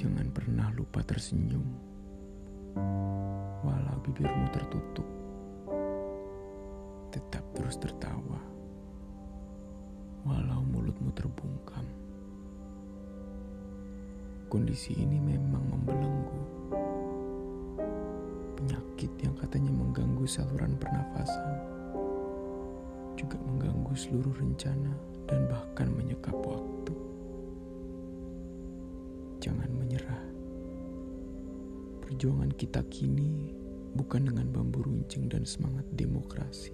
Jangan pernah lupa tersenyum, walau bibirmu tertutup. Tetap terus tertawa, walau mulutmu terbungkam. Kondisi ini memang membelenggu. Penyakit yang katanya mengganggu saluran pernafasan juga mengganggu seluruh rencana dan bahkan menyekap waktu. Jangan menyerah. Perjuangan kita kini bukan dengan bambu runcing dan semangat demokrasi,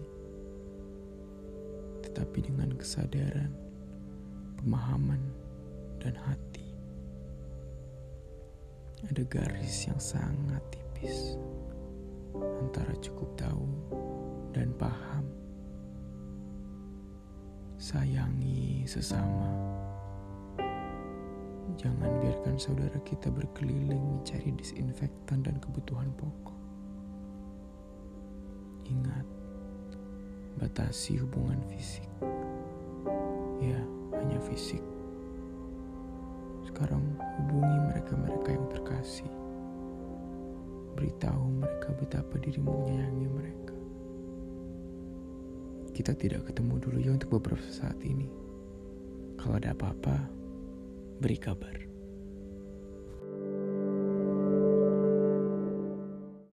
tetapi dengan kesadaran, pemahaman, dan hati. Ada garis yang sangat tipis antara cukup tahu dan paham. Sayangi sesama Jangan biarkan saudara kita berkeliling mencari disinfektan dan kebutuhan pokok. Ingat, batasi hubungan fisik. Ya, hanya fisik. Sekarang hubungi mereka-mereka yang terkasih. Beritahu mereka betapa dirimu menyayangi mereka. Kita tidak ketemu dulu ya untuk beberapa saat ini. Kalau ada apa-apa, beri kabar.